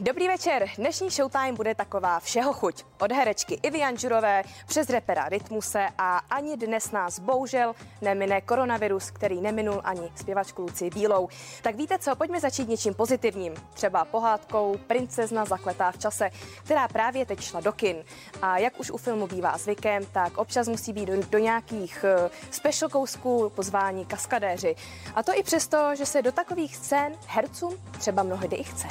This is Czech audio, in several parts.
Dobrý večer. Dnešní Showtime bude taková všeho chuť. Od herečky Ivy Janžurové přes repera Rytmuse a ani dnes nás bohužel nemine koronavirus, který neminul ani zpěvačku Luci Bílou. Tak víte co, pojďme začít něčím pozitivním. Třeba pohádkou Princezna zakletá v čase, která právě teď šla do kin. A jak už u filmu bývá zvykem, tak občas musí být do, do nějakých uh, special kousků pozvání kaskadéři. A to i přesto, že se do takových scén hercům třeba mnohdy i chce.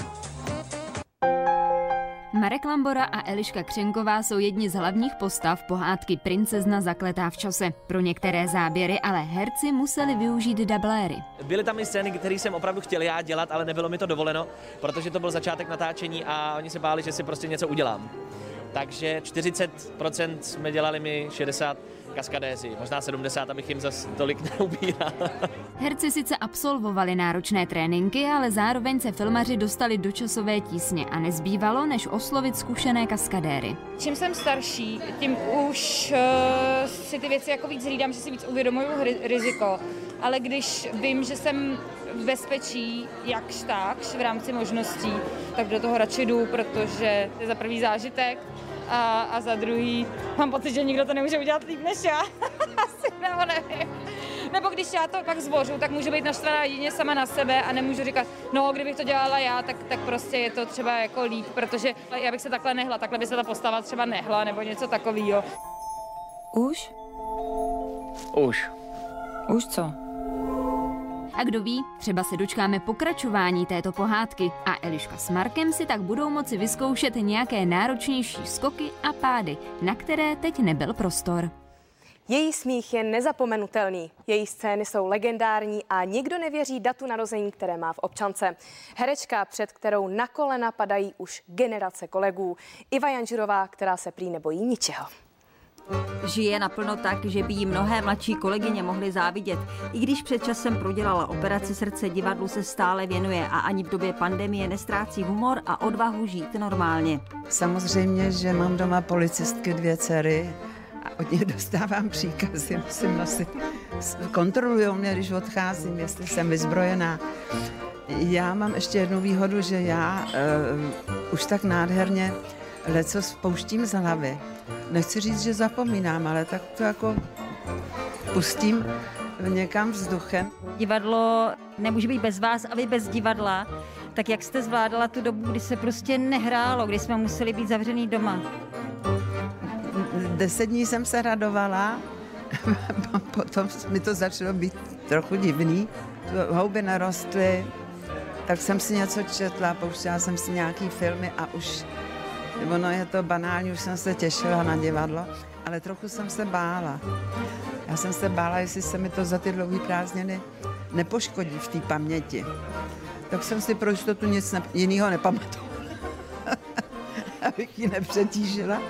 Marek Lambora a Eliška Křenková jsou jedni z hlavních postav pohádky Princezna zakletá v čase. Pro některé záběry ale herci museli využít dubléry. Byly tam i scény, které jsem opravdu chtěl já dělat, ale nebylo mi to dovoleno, protože to byl začátek natáčení a oni se báli, že si prostě něco udělám. Takže 40% jsme dělali my, 60 kaskadéři, možná 70, abych jim zas tolik neubíral. Herci sice absolvovali náročné tréninky, ale zároveň se filmaři dostali do časové tísně a nezbývalo, než oslovit zkušené kaskadéry. Čím jsem starší, tím už uh, si ty věci jako víc hlídám, že si víc uvědomuju riziko. Ale když vím, že jsem v bezpečí jakž takž v rámci možností, tak do toho radši jdu, protože je za prvý zážitek a, a za druhý mám pocit, že nikdo to nemůže udělat líp než já. Asi nebo nevím. Nebo když já to pak zvořu, tak můžu být naštvaná jedině sama na sebe a nemůžu říkat, no kdybych to dělala já, tak, tak prostě je to třeba jako líp, protože já bych se takhle nehla, takhle by se ta postava třeba nehla nebo něco takového. Už? Už. Už co? A kdo ví, třeba se dočkáme pokračování této pohádky a Eliška s Markem si tak budou moci vyzkoušet nějaké náročnější skoky a pády, na které teď nebyl prostor. Její smích je nezapomenutelný, její scény jsou legendární a nikdo nevěří datu narození, které má v občance. Herečka, před kterou na kolena padají už generace kolegů. Iva Janžurová, která se prý nebojí ničeho. Žije naplno tak, že by jí mnohé mladší kolegyně mohly závidět. I když před časem prodělala operaci srdce, divadlu se stále věnuje a ani v době pandemie nestrácí humor a odvahu žít normálně. Samozřejmě, že mám doma policistky dvě dcery a od nich dostávám příkazy, musím nosit. Kontrolují mě, když odcházím, jestli jsem vyzbrojená. Já mám ještě jednu výhodu, že já uh, už tak nádherně leco spouštím z hlavy. Nechci říct, že zapomínám, ale tak to jako pustím někam vzduchem. Divadlo nemůže být bez vás a vy bez divadla. Tak jak jste zvládala tu dobu, kdy se prostě nehrálo, kdy jsme museli být zavřený doma? Deset dní jsem se radovala, potom mi to začalo být trochu divný. Houby narostly, tak jsem si něco četla, pouštěla jsem si nějaký filmy a už Ono je to banální, už jsem se těšila na divadlo, ale trochu jsem se bála. Já jsem se bála, jestli se mi to za ty dlouhé prázdniny nepoškodí v té paměti. Tak jsem si pro jistotu nic ne- jiného nepamatovala. Abych ji nepřetížila.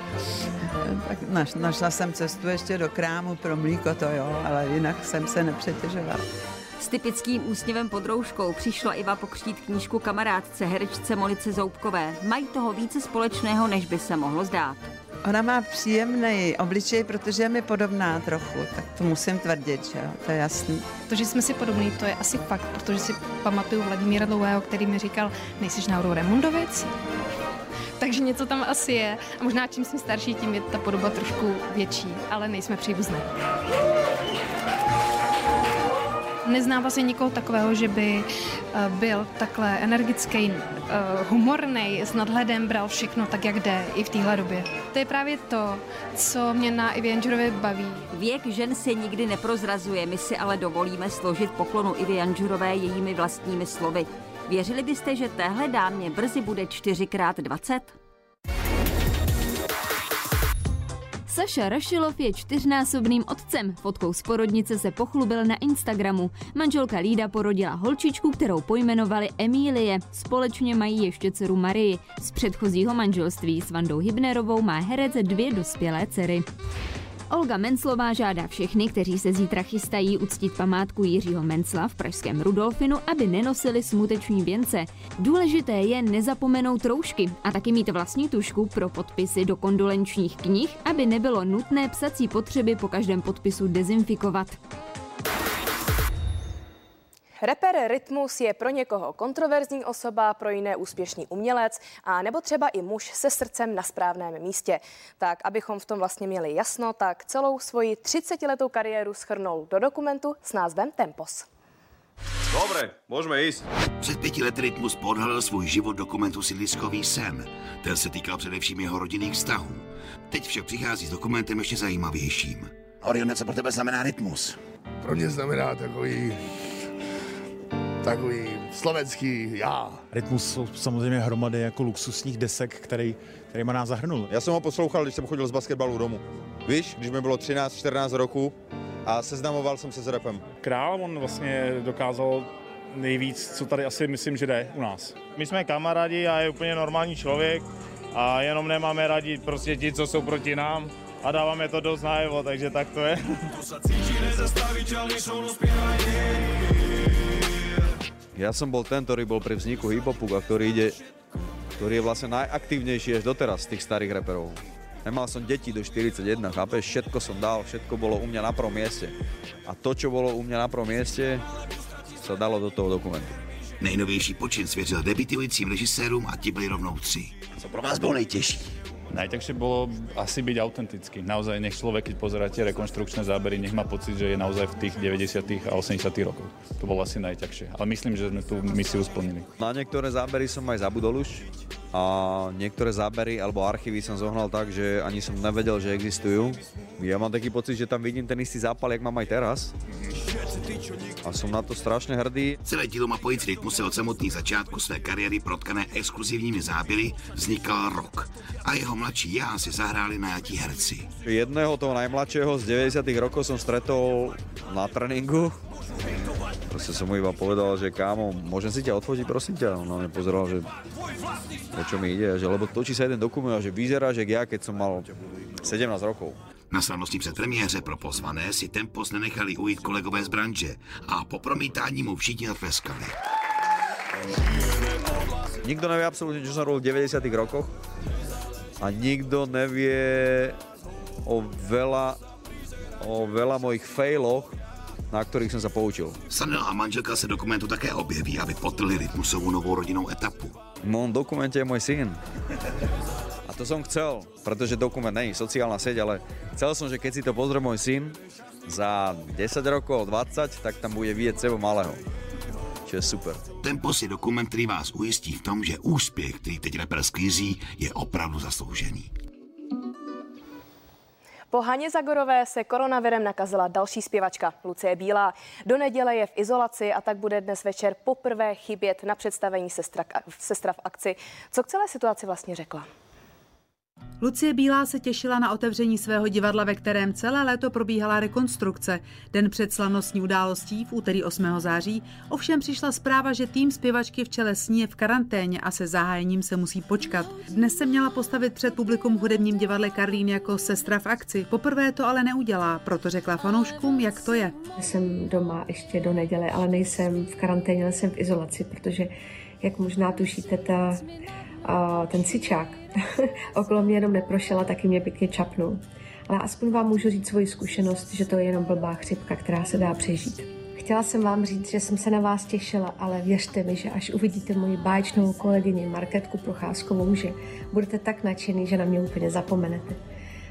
Tak naš, našla jsem cestu ještě do krámu pro mlíko, to jo, ale jinak jsem se nepřetěžovala. S typickým úsměvem pod rouškou přišla Iva pokřtít knížku kamarádce herečce Monice Zoubkové. Mají toho více společného, než by se mohlo zdát. Ona má příjemný obličej, protože je mi podobná trochu, tak to musím tvrdit, že jo, to je jasný. To, že jsme si podobní, to je asi fakt, protože si pamatuju Vladimíra Dlouhého, který mi říkal, nejsiš náhodou Remundovic? Takže něco tam asi je. A možná čím jsem starší, tím je ta podoba trošku větší, ale nejsme příbuzné. Neznám vlastně nikoho takového, že by eh, byl takhle energický, eh, humorný, s nadhledem, bral všechno tak, jak jde, i v téhle době. To je právě to, co mě na Ivy Janžurově baví. Věk žen se nikdy neprozrazuje, my si ale dovolíme složit poklonu Ivy Janžurové jejími vlastními slovy. Věřili byste, že téhle dámě brzy bude 4x20? Saša Rašilov je čtyřnásobným otcem. Fotkou z porodnice se pochlubil na Instagramu. Manželka Lída porodila holčičku, kterou pojmenovali Emílie. Společně mají ještě dceru Marii. Z předchozího manželství s Vandou Hybnerovou má herec dvě dospělé dcery. Olga Menclová žádá všechny, kteří se zítra chystají uctít památku Jiřího Mencla v pražském Rudolfinu, aby nenosili smuteční věnce. Důležité je nezapomenout roušky a taky mít vlastní tušku pro podpisy do kondolenčních knih, aby nebylo nutné psací potřeby po každém podpisu dezinfikovat. Reper Rytmus je pro někoho kontroverzní osoba, pro jiné úspěšný umělec a nebo třeba i muž se srdcem na správném místě. Tak, abychom v tom vlastně měli jasno, tak celou svoji 30-letou kariéru schrnul do dokumentu s názvem Tempos. Dobre, můžeme jít. Před pěti lety Rytmus podhalil svůj život dokumentu Sídliskový sen. Ten se týkal především jeho rodinných vztahů. Teď však přichází s dokumentem ještě zajímavějším. Orione, co pro tebe znamená Rytmus? Pro mě znamená takový takový slovenský já. Rytmus jsou samozřejmě hromady jako luxusních desek, který, který má nás zahrnul. Já jsem ho poslouchal, když jsem chodil z basketbalu domů. Víš, když mi bylo 13-14 roku a seznamoval jsem se s repem. Král, on vlastně dokázal nejvíc, co tady asi myslím, že jde u nás. My jsme kamarádi a je úplně normální člověk a jenom nemáme rádi prostě ti, co jsou proti nám a dáváme to dost najevo, takže tak to je. Ja som bol ten, ktorý bol pri vzniku hip-hopu a ktorý ide, ktorý je vlastne najaktívnejší až doteraz z tých starých reperov. Nemal som deti do 41, chápeš? Všetko som dal, všetko bolo u mňa na prvom mieste. A to, čo bolo u mňa na prvom mieste, sa dalo do toho dokumentu. Nejnovější počin svěřil debitujícím režisérům a ti byli rovnou tři. Co pro vás bylo nejtěžší? Najťažšie bolo asi byť autentický. Naozaj nech človek, keď pozerá tie rekonštrukčné zábery, nech má pocit, že je naozaj v tých 90. a 80. rokoch. To bolo asi najťažšie. Ale myslím, že sme tú misiu splnili. Na niektoré zábery som aj zabudol už a niektoré zábery alebo archívy som zohnal tak, že ani som nevedel, že existujú. Ja mám taký pocit, že tam vidím ten istý zápal, jak mám aj teraz. A som na to strašne hrdý. Celé dílo mapující rytmus se od samotných začátku své kariéry protkané exkluzivními záběry vznikal rok. A jeho mladší já si zahráli najatí herci. Jedného toho najmladšieho z 90 rokov som stretol na tréninku. Proste som mu iba povedal, že kámo, môžem si ťa odfotiť, prosím ťa. On na mňa pozeral, že o čo mi ide, že lebo točí sa jeden dokument a že vyzerá, že ja, keď som mal 17 rokov. Na slavnostní předpremiéře pro pozvané si Tempos nenechali ujít kolegové z branže a po promítání mu všichni zatleskali. Nikto nevie absolútne, čo som robil v 90 rokoch a nikto nevie o veľa, o veľa mojich failoch, na ktorých som sa poučil. Sanel a manželka se dokumentu také objeví, aby potrhli rytmusovou novou rodinnou etapu. V mojom dokumente je môj syn. A to som chcel, pretože dokument není sociálna sieť, ale chcel som, že keď si to pozrie môj syn za 10 rokov, 20, tak tam bude vidieť seba malého. Čo je super. Tempos je dokument, který vás ujistí v tom, že úspěch, který teď reper sklízí, je opravdu zasloužený. Po Haně Zagorové se koronavirem nakazila další zpěvačka Lucie Bílá. Do neděle je v izolaci a tak bude dnes večer poprvé chybět na představení sestra, sestra v akci. Co k celé situaci vlastně řekla? Lucie Bílá se těšila na otevření svého divadla, ve kterém celé léto probíhala rekonstrukce. Den před slavnostní událostí v úterý 8. září ovšem přišla zpráva, že tým zpěvačky v čele s ní je v karanténě a se zahájením se musí počkat. Dnes se měla postavit před publikum v hudebním divadle Karlín jako sestra v akci. Poprvé to ale neudělá, proto řekla fanouškům, jak to je. Jsem doma ještě do neděle, ale nejsem v karanténě, ale jsem v izolaci, protože jak možná tušíte, ta ten sičák okolo mě jenom neprošel a taky mě pěkně čapnul. Ale aspoň vám můžu říct svoji zkušenost, že to je jenom blbá chřipka, která se dá přežít. Chtěla jsem vám říct, že jsem se na vás těšila, ale věřte mi, že až uvidíte moji báječnou kolegyni Marketku Procházkovou, že budete tak nadšený, že na mě úplně zapomenete.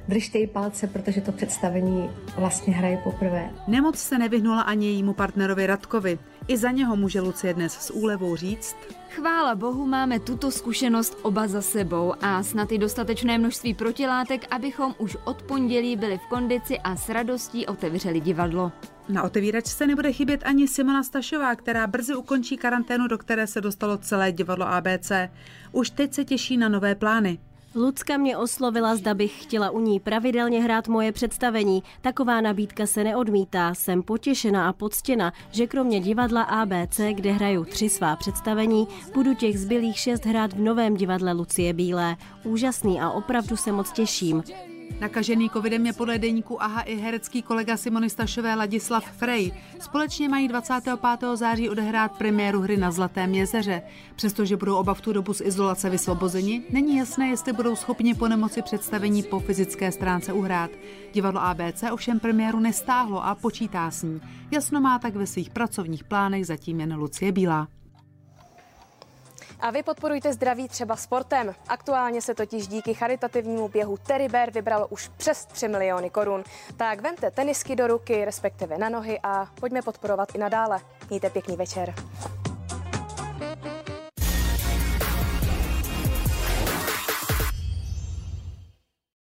Držte jí palce, protože to představení vlastně hraje poprvé. Nemoc se nevyhnula ani jejímu partnerovi Radkovi. I za něho může Lucie dnes s úlevou říct. Chvála bohu máme tuto zkušenost oba za sebou a snad i dostatečné množství protilátek, abychom už od pondělí byli v kondici a s radostí otevřeli divadlo. Na otevíračce nebude chybět ani Simona Stašová, která brzy ukončí karanténu, do které se dostalo celé divadlo ABC. Už teď se těší na nové plány. Lucka mě oslovila, zda bych chtěla u ní pravidelně hrát moje představení. Taková nabídka se neodmítá. Jsem potěšena a poctěna, že kromě divadla ABC, kde hraju tři svá představení, budu těch zbylých šest hrát v novém divadle Lucie Bílé. Úžasný a opravdu se moc těším. Nakažený covidem je podle deníku AHA i herecký kolega Simony Stašové Ladislav Frey. Společně mají 25. září odehrát premiéru hry na Zlatém jezeře. Přestože budou oba v tu dobu z izolace vysvobozeni, není jasné, jestli budou schopni po nemoci představení po fyzické stránce uhrát. Divadlo ABC ovšem premiéru nestáhlo a počítá s ní. Jasno má tak ve svých pracovních plánech zatím jen Lucie Bílá. A vy podporujte zdraví třeba sportem. Aktuálně se totiž díky charitativnímu běhu Bear vybralo už přes 3 miliony korun. Tak vente tenisky do ruky, respektive na nohy a pojďme podporovat i nadále. Mějte pěkný večer.